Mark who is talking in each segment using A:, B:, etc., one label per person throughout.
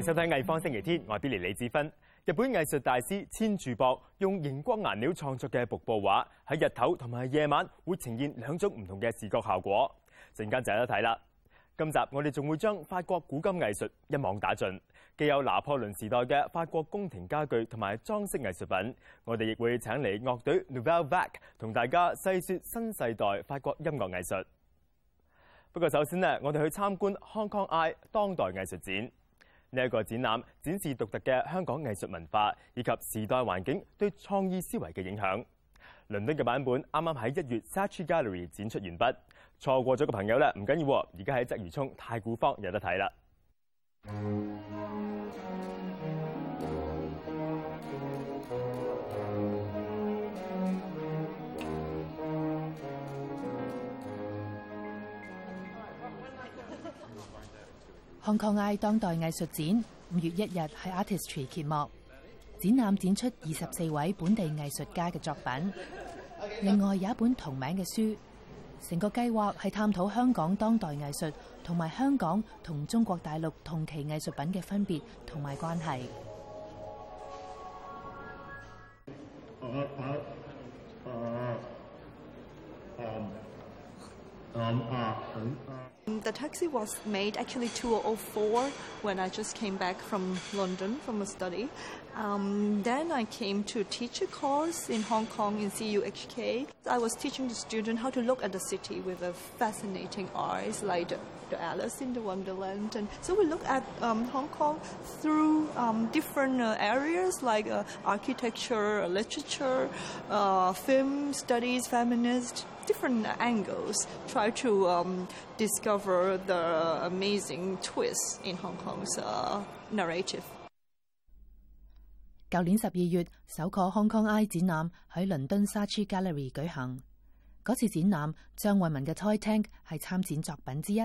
A: 迎收睇《藝方星期天》，我係 Billy 李志芬。日本藝術大師千住博用熒光顏料創作嘅瀑布畫，喺日頭同埋夜晚會呈現兩種唔同嘅視覺效果。陣間就有得睇啦。今集我哋仲會將法國古今藝術一網打盡，既有拿破崙時代嘅法國宮廷家具同埋裝飾藝術品，我哋亦會請嚟樂隊 Nouvelle Vague 同大家細説新世代法國音樂藝術。不過首先呢，我哋去參觀 Hong Kong Eye 當代藝術展。呢一个展览展示独特嘅香港艺术文化以及时代环境对创意思维嘅影响。伦敦嘅版本啱啱喺一月 Satchi Gallery 展出完毕，错过咗嘅朋友咧唔紧要，而家喺鲗鱼涌太古坊有得睇啦。
B: 香港 I 當代藝術展五月一日喺 Artistry 揭幕，展覽展出二十四位本地藝術家嘅作品。另外有一本同名嘅書，成個計劃係探討香港當代藝術同埋香港同中國大陸同期藝術品嘅分別同埋關係。
C: Um, The taxi was made actually 2004 when I just came back from London from a study. Um, then I came to teach a course in Hong Kong in CUHK. I was teaching the student how to look at the city with a fascinating eyes like the, the Alice in the Wonderland. And so we look at um, Hong Kong through um, different uh, areas like uh, architecture, literature, uh, film studies, feminist, different angles, try to um, discover the amazing twists in Hong Kong's uh, narrative.
B: 旧年十二月，首个 Hong Kong Eye 展览喺伦敦 Saatchi Gallery 举行。嗰次展览，张慧文嘅 Toy Tank 系参展作品之一，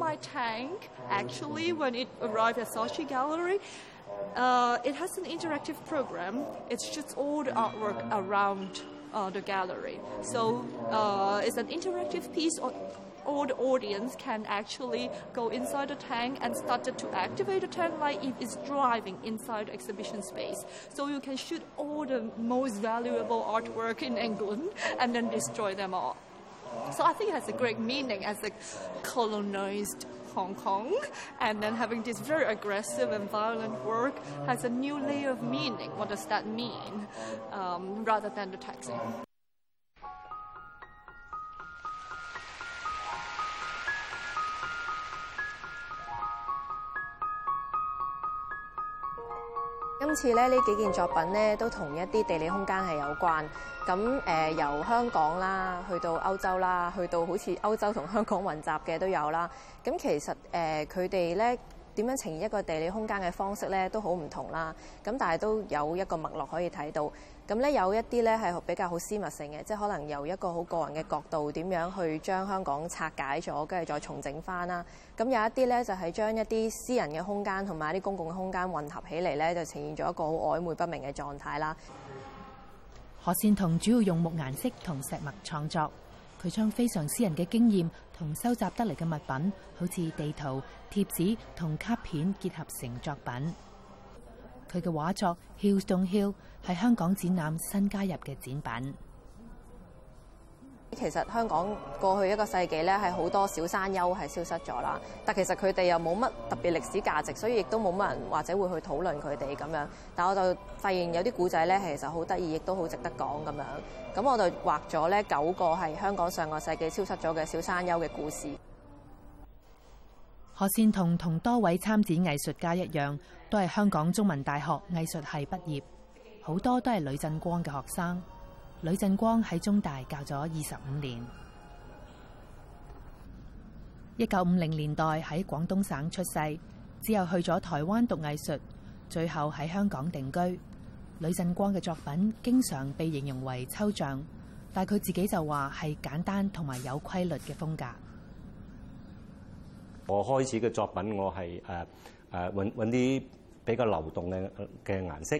C: my tank actually when it arrived at Saatchi Gallery, uh, it has an interactive program. It shoots all the artwork around uh, the gallery. So uh, it's an interactive piece all the audience can actually go inside the tank and start to activate the tank like if it's driving inside the exhibition space. So you can shoot all the most valuable artwork in England and then destroy them all. So I think it has a great meaning as a colonized Hong Kong, and then having this very aggressive and violent work has a new layer of meaning. What does that mean, um, rather than the taxi?
D: 今次咧呢幾件作品咧都同一啲地理空間係有關。咁誒、呃、由香港啦，去到歐洲啦，去到好似歐洲同香港混雜嘅都有啦。咁其實誒佢哋咧 點樣呈現一個地理空間嘅方式咧都好唔同啦。咁但係都有一個脈絡可以睇到。咁咧有一啲咧係比較好私密性嘅，即係可能由一個好個人嘅角度點樣去將香港拆解咗，跟住再重整翻啦。咁有一啲咧就係將一啲私人嘅空間同埋一啲公共嘅空間混合起嚟咧，就呈現咗一個好曖昧不明嘅狀態啦。
B: 何善彤主要用木顏色同石墨創作， 佢將非常私人嘅經驗同收集得嚟嘅物品，好似地圖、貼紙同卡片結合成作品。佢嘅畫作《Hills Don't Heal》係香港展覽新加入嘅展品。
D: 其實香港過去一個世紀咧，係好多小山丘係消失咗啦。但其實佢哋又冇乜特別歷史價值，所以亦都冇乜人或者會去討論佢哋咁樣。但我就發現有啲古仔咧，其實好得意，亦都好值得講咁樣。咁我就畫咗咧九個係香港上個世紀消失咗嘅小山丘嘅故事。
B: 何善彤同多位參展藝術家一樣，都係香港中文大學藝術系畢業，好多都係呂振光嘅學生。吕振光喺中大教咗二十五年，一九五零年代喺广东省出世，之后去咗台湾读艺术，最后喺香港定居。吕振光嘅作品经常被形容为抽象，但佢自己就话系简单同埋有规律嘅风格。
E: 我开始嘅作品，我系诶诶揾揾啲比较流动嘅嘅颜色，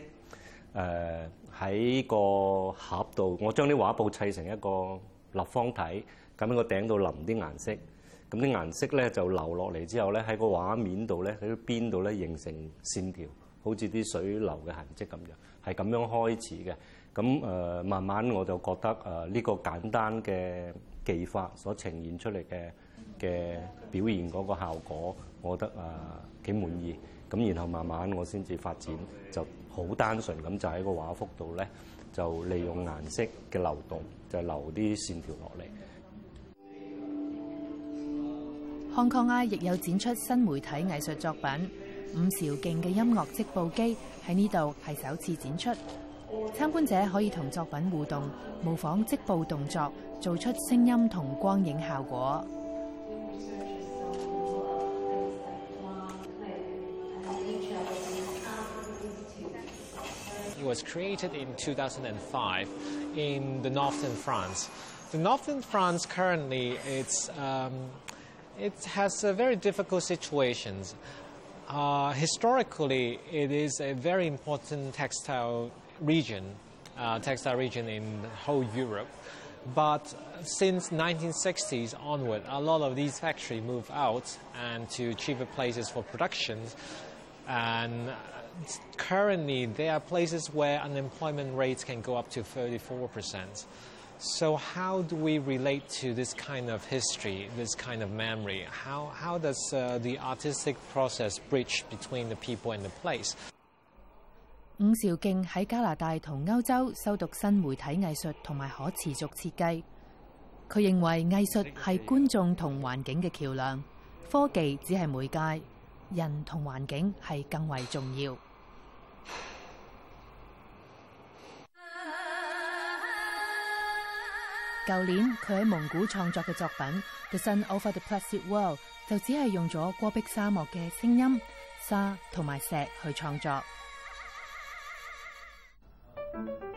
E: 诶喺個盒度，我將啲畫布砌成一個立方體，咁喺個頂度淋啲顏色，咁啲顏色咧就流落嚟之後咧喺個畫面度咧喺個邊度咧形成線條，好似啲水流嘅痕跡咁樣，係咁樣開始嘅。咁誒、慢慢我就覺得誒呢、呃呢個簡單嘅技法所呈現出嚟嘅嘅表現嗰個效果，我覺得誒幾、呃、滿意。咁然後慢慢我先至發展，就好單純咁就喺個畫幅度咧，就利用顏色嘅流動，就留啲線條落嚟。
B: Hong Kong Eye 亦有展出新媒體藝術作品，伍兆勁嘅音樂織布機喺呢度係首次展出。參觀者可以同作品互動，模仿織布動作，做出聲音同光影效果。
F: It was created in 2005 in the northern France. The northern France currently it's um, it has a very difficult situations. Uh, historically, it is a very important textile region, uh, textile region in whole Europe. But since 1960s onward, a lot of these factories move out and to cheaper places for production. And currently, there are places where unemployment rates can go up to 34%. So, how do we relate to this kind of history, this kind of memory? How, how does uh, the artistic process bridge between the people and the place?
B: 伍兆劲喺加拿大同欧洲修读新媒体艺术同埋可持续设计。佢认为艺术系观众同环境嘅桥梁，科技只系媒介， 人同環境係更為重要。舊年佢喺蒙古創作嘅作品《The Sun Over the Placid World》就只係用咗戈壁沙漠嘅聲音、沙同埋石去創作。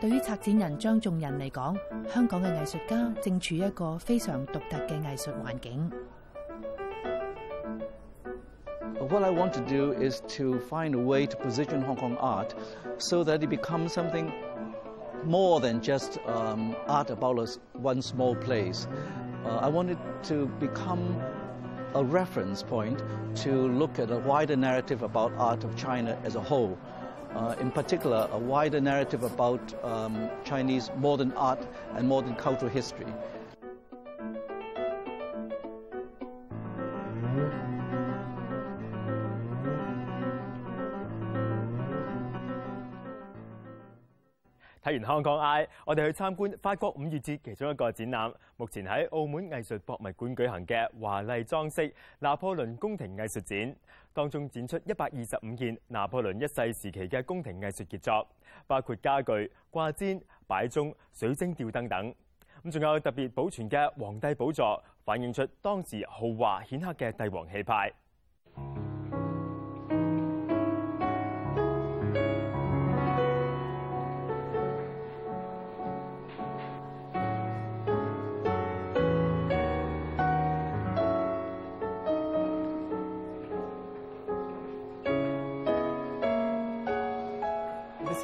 B: 對於策展人張仲仁嚟講，香港嘅藝術家正處一個非常獨特嘅藝術環境。
G: What I want to do is to find a way to position Hong Kong art so that it becomes something more than just um, art about one small place. Uh, I want it to become a reference point to look at a wider narrative about art of China as a whole. Uh, in particular, a wider narrative about um, Chinese modern art and modern cultural history.
A: 睇完香港 I，我哋去參觀法國五月節其中一個展覽，目前喺澳門藝術博物館舉行嘅華麗裝飾拿破崙宮廷藝術展，當中展出一百二十五件拿破崙一世時期嘅宮廷藝術傑作，包括家具、掛氈、擺鐘、水晶吊燈等。咁仲有特別保存嘅皇帝寶座，反映出當時豪華顯赫嘅帝王氣派。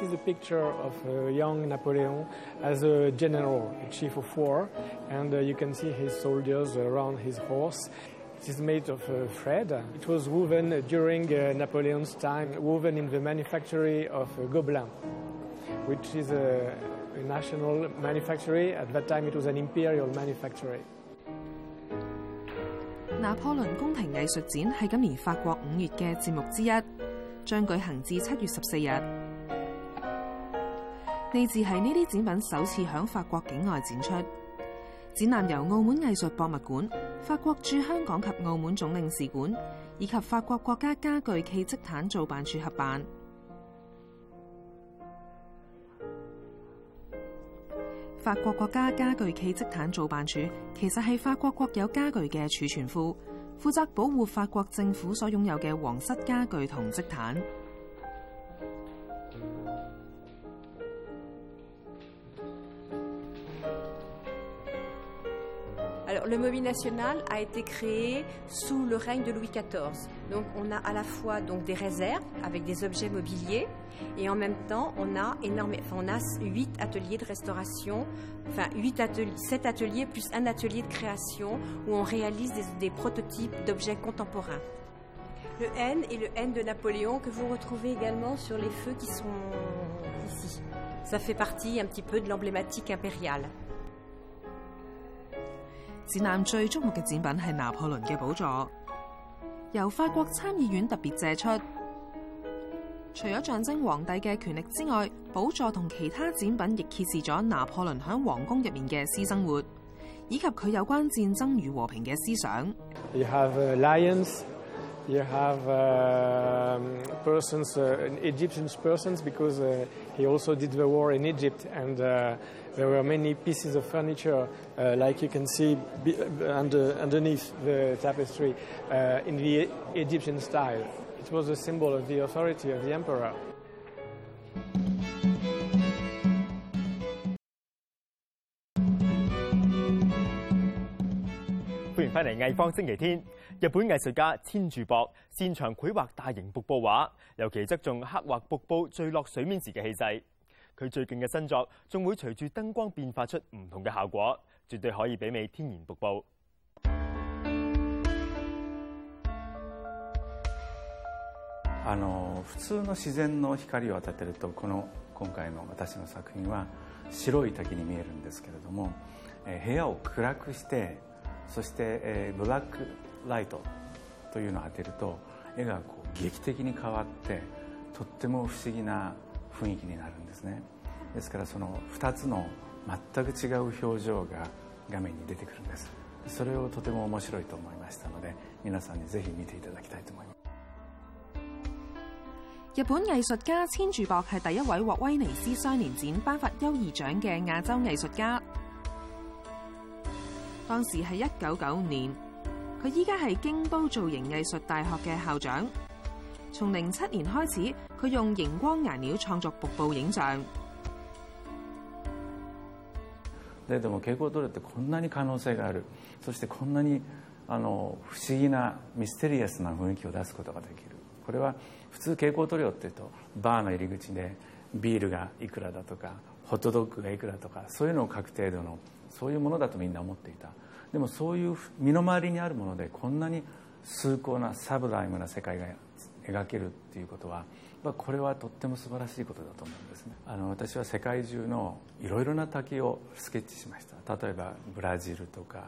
H: This is a picture of uh, young Napoleon as a general, a chief of war, and uh, you can see his soldiers around his horse. It is made of uh, thread. It was woven during uh, Napoleon's time, woven in the manufactory of uh, Gobelin, which is a, a national manufactory. At that time, it was an imperial manufactory.
I: 拿破仑宫廷艺术展系今年法国五月嘅节目之一，将举行至七月十四日。 呢次係呢啲展品首次響法國境外展出。展覽由澳門藝術博物館、法國駐香港及澳門總領事館以及法國國家家具暨織毯造辦處合辦。法國國家家具暨織毯造辦處其實係法國國有家具嘅儲存庫，負責保護法國政府所擁有嘅皇室家具同織毯。
J: le Mobile National a été créé sous le règne de Louis XIV. Donc, on a à la fois des réserves avec des objets mobiliers et en même temps, on a a huit ateliers de restauration, enfin huit ateliers, sept ateliers plus un atelier de création où on réalise des, des prototypes d'objets contemporains. Le N et le N de Napoléon que vous retrouvez également sur les feux qui sont ici. Ça fait partie un petit peu de l'emblématique impériale.
I: 展覽最矚目嘅展品係拿破崙嘅寶座，由法國參議院特別借出。除咗象徵皇帝嘅權力之外，寶座同其他展品亦揭示咗拿破崙喺皇宮入面嘅私生活，以及佢有關戰爭與和平嘅思想。
H: You have um, persons, uh, Egyptian persons, because uh, he also did the war in Egypt, and uh, there were many pieces of furniture, uh, like you can see be, under, underneath the tapestry, uh, in the Egyptian style. It was a symbol of the authority of the emperor.
A: 翻嚟藝方星期天。日本藝術家千住博擅長繪畫大型瀑布畫，尤其側重刻畫瀑布墜落水面時嘅氣勢。佢最近嘅新作仲會隨住燈光變化出唔同嘅效果，絕對可以媲美天然瀑布。
K: あの普通の自然の光を当ててるとこの今回の私の作品は白い滝に見えるんですけれども、えー部屋を暗くして そして、えーブラックライトというのを当てると絵がこう劇的に変わってとっても不思議な雰囲気になるんですね。ですからその2つの全く違う表情が画面に出てくるんです。それをとても面白いと思いましたので皆さんにぜひ見ていただきたいと思います。
I: 日本藝術家千住博係第一位獲威尼斯雙年展頒發優異獎嘅亞洲藝術家。當時係一九九五年，佢依家係京都造型藝術大學嘅校長。從零七年開始，佢用熒光顏料創作瀑布影像。
K: だけども蛍光塗料ってこんなに可能性があるそしてこんなにあの不思議なミステリアスな雰囲気を出すことができるこれは普通蛍光塗料っていうとバーの入り口でビールがいくらだとかホットドッグがいくらとかそういうのを書く程度の そういうものだとみんな思っていた。でもそういう身の回りにあるものでこんなに崇高なサブライムな世界が描けるっていうことはこれはとっても素晴らしいことだと思うんですね。あの私は世界中のいろいろな滝をスケッチしました。例えばブラジルとか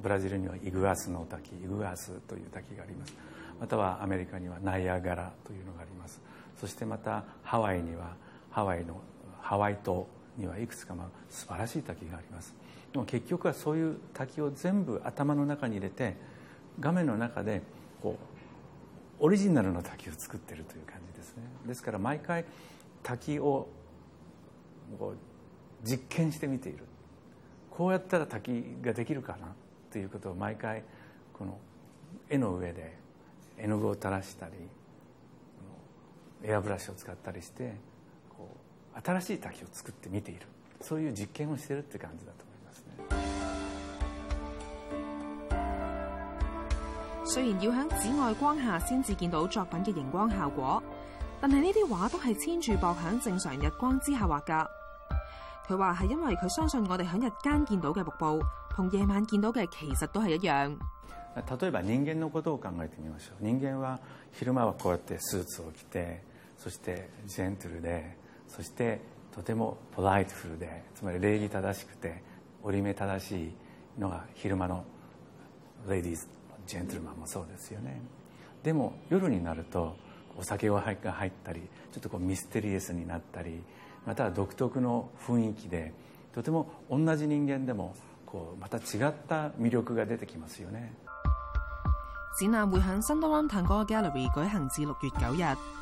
K: ブラジルにはイグアスの滝イグアスという滝があります。またはアメリカにはナイアガラというのがあります。そしてまたハワイにはハワイのハワイ島にはいくつかま素晴らしい滝があります。でも結局はそういう滝を全部頭の中に入れて画面の中でこうオリジナルの滝を作ってるという感じですね。ですから毎回滝をこう実験してみている。こうやったら滝ができるかなということを毎回この絵の上で絵の具を垂らしたりエアブラシを使ったりしてこう新しい滝を作ってみている。そういう実験をしてるって感じだと思います。
I: 雖然要喺紫外光下先至見到作品嘅熒光效果，但係呢啲畫都係千住博喺正常日光之下畫㗎。佢話係因為佢相信我哋喺日間見到嘅瀑布，同夜晚見到嘅其實都係一樣。
K: 例えば人間のことを考えてみましょう人間は昼間はこうやってスーツを着てそしてジェントルでそしてとてもポライトフルでつまり礼儀正しくて 折り目正しいのが昼間のレディーズジェントルマンもそうですよねでも夜になるとお酒が入ったりちょっとこうミステリアスになったりまたは独特の雰囲気でとても同じ人間でもこうまた違った魅力が出てきますよね。
I: 展覽會喺新多倫坦嗰個 gallery 舉行至六月九日。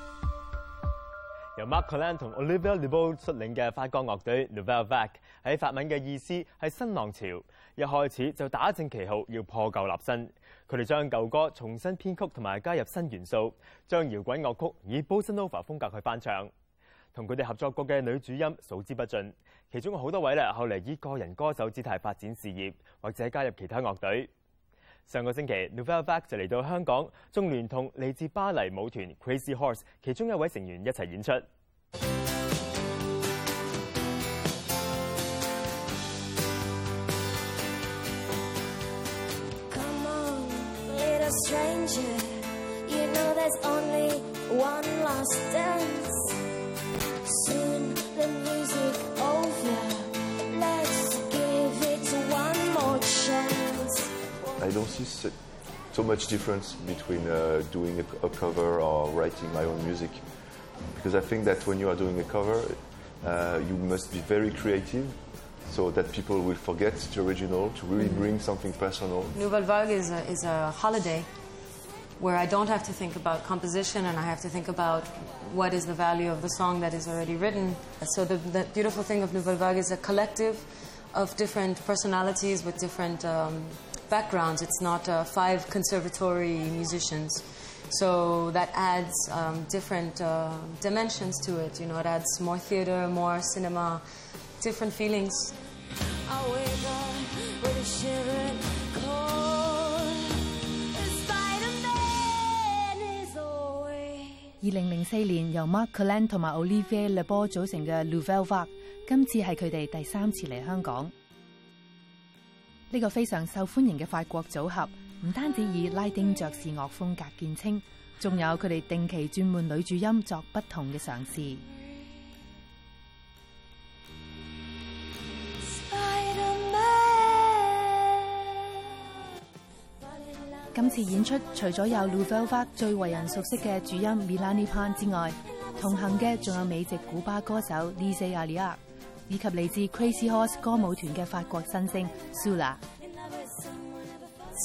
A: 由 Marc Collin 同 Olivier Lebeau 率领嘅法國樂隊 Nouvelle Vague 喺法文嘅意思係新浪潮，一開始就打正旗號要破舊立新。佢哋將舊歌重新編曲同埋加入新元素，將搖滾樂曲以 Bossa Nova 風格去翻唱。同佢哋合作過嘅女主音數之不盡，其中好多位咧後嚟以個人歌手姿態發展事業，或者加入其他樂隊。上個星期，Nouvelle Vague 就嚟到香港，仲聯同嚟自巴黎舞團 Crazy Horse 其中一位成員一齊演出。
L: Come on,
M: I don't see so, much difference between uh, doing a, a cover or writing my own music because I think that when you are doing a cover, uh, you must be very creative so that people will forget the original to really bring something personal.
N: Nouvelle Vague is a, is a holiday where I don't have to think about composition and I have to think about what is the value of the song that is already written. So the, the beautiful thing of Nouvelle Vague is a collective of different personalities with different um, backgrounds. It's not uh, five conservatory musicians. So that adds um, different uh, dimensions to it. You know, it adds more theater, more cinema, different feelings.
B: Two thousand and four 年由 Marc 同埋 Olivier Le 呢、個非常受歡迎嘅法國組合，唔單止以拉丁爵士樂風格見稱，仲有佢哋定期轉換女主音作不同嘅嘗試。今次演出除咗有 l u v e l v a 最為人熟悉嘅主音 Milani Pan 之外，同行嘅仲有美籍古巴歌手 Lise Alia，以及嚟自 Crazy Horse 歌舞团嘅法国新星 Sula。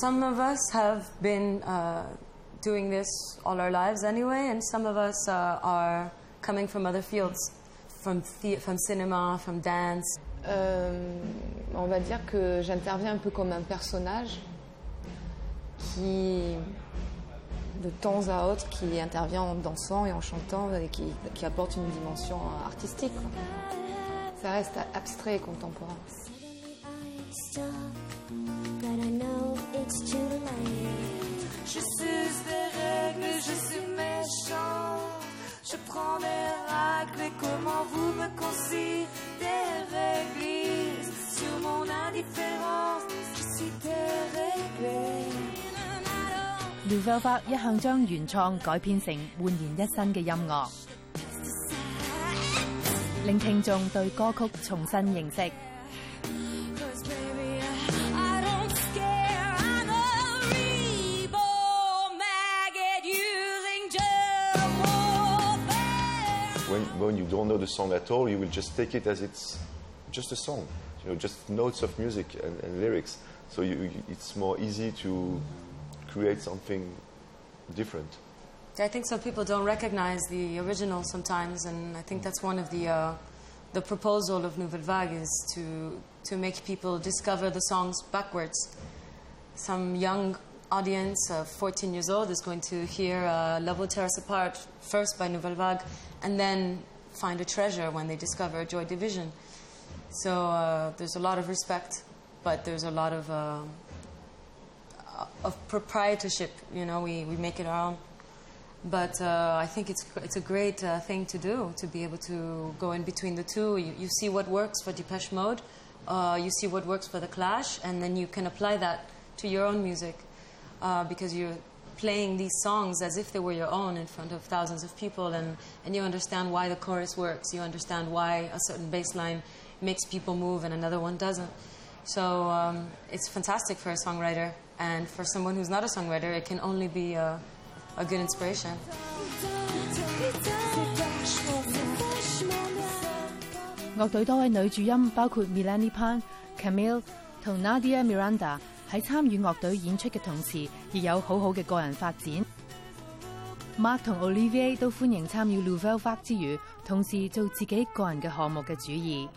N: Some of us have been uh, doing this all our lives anyway, and some of us uh, are coming from other fields, from, the- from cinema, from dance.
O: Euh, on va dire que j'interviens un peu comme un personnage qui, de temps à autre, qui intervient en dansant et en chantant et qui, qui apporte une dimension artistique. quoi. Ça reste abstrait et contemporain.
L: Stop, but I know it's too late.
P: Je suis des règles, je suis méchant. Je prends des racles et comment vous me considérez glisse sur mon indifférence. Je suis déréglée.
B: Nouvelle Vague 一向将原创改编成焕然一新嘅音乐， 令听众对歌曲重新认识。
P: Cause baby, I don't scare. I'm a reborn maggot using germ warfare.
M: When, when you don't know the song at all, you will just take it as it's just a song, you know, just notes of music and, and lyrics. So you, you- it's more easy to create something different.
N: I think some people don't recognize the original sometimes, and I think that's one of the uh, the proposal of Nouvelle Vague is to to make people discover the songs backwards. Some young audience of 14 years old is going to hear uh, Will Tear Us Apart first by Nouvelle Vague, and then find a treasure when they discover Joy Division. So uh, there's a lot of respect, but there's a lot of uh, of proprietorship. You know, we, we make it our own. But uh, I think it's, it's a great uh, thing to do, to be able to go in between the two. You, you see what works for Depeche Mode, uh, you see what works for The Clash, and then you can apply that to your own music uh, because you're playing these songs as if they were your own in front of thousands of people, and, and you understand why the chorus works, you understand why a certain bass line makes people move and another one doesn't. So um, it's fantastic for a songwriter, and for someone who's not a songwriter, it can only be a, good inspiration.
B: 樂隊多位女主音包括 Milani Pan、Camille 同 Nadia Miranda 喺參與樂隊演出嘅同時，亦有好好嘅個人發展。Mark 同 Olivier 都歡迎參與 Nouvelle Vague 之餘，同時做自己個人嘅項目嘅主意。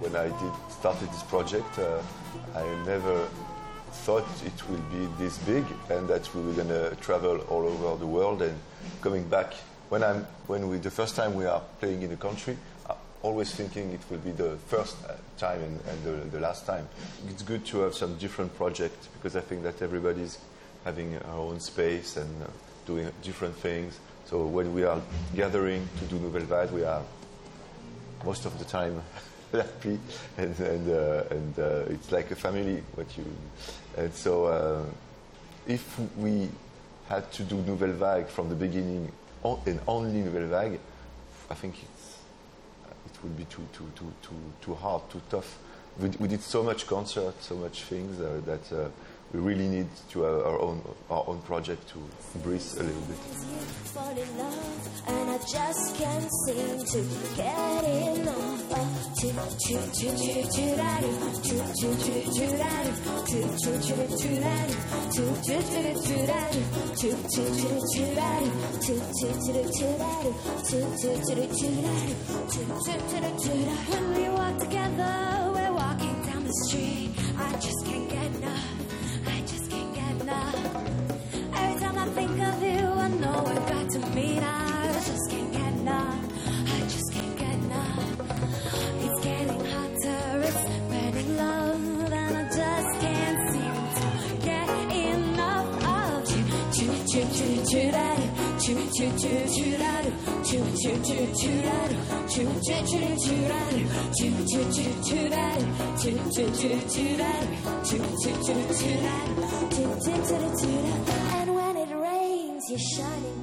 M: When I did started this project, uh, I never thought it will be this big and that we were going to travel all over the world and coming back. When I'm when we the first time we are playing in a country, I'm always thinking it will be the first uh, time and, and the, the last time. It's good to have some different projects because I think that everybody's having our own space and uh, doing different things. So when we are gathering to do Nouvelle Vague, we are most of the time happy and and, uh, and uh, it's like a family what you and so uh, if we had to do Nouvelle Vague from the beginning and only Nouvelle Vague I think it's it would be too too too too too hard too tough. We, we did so much concert so much things uh, that uh, we really need to have our own our own project to breathe a little bit.
L: Fall in love, and I just can't seem to get enough of and when it rains you're shining